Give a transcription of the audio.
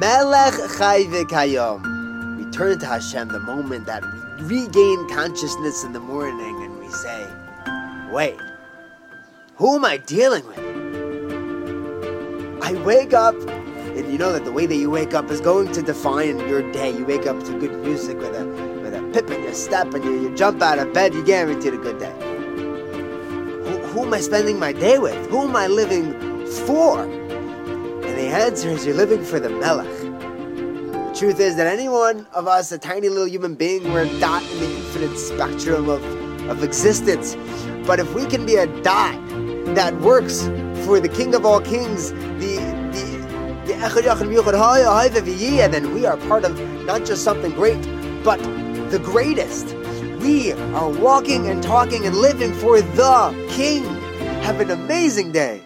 Melech Chai V'Kayom. We turn to Hashem the moment that we regain consciousness in the morning and we say, wait, who am I dealing with? I wake up, and you know that the way that you wake up is going to define your day. You wake up to good music with a with a pip in your step, and you, you jump out of bed. You guaranteed a good day. Who, who am I spending my day with? Who am I living for? And the answer is you're living for the Melech. The truth is that any one of us, a tiny little human being, we're a dot in the infinite spectrum of, of existence. But if we can be a dot that works for the King of all kings, the V'Yiyah, then we are part of not just something great, but the greatest. We are walking and talking and living for the King. Have an amazing day.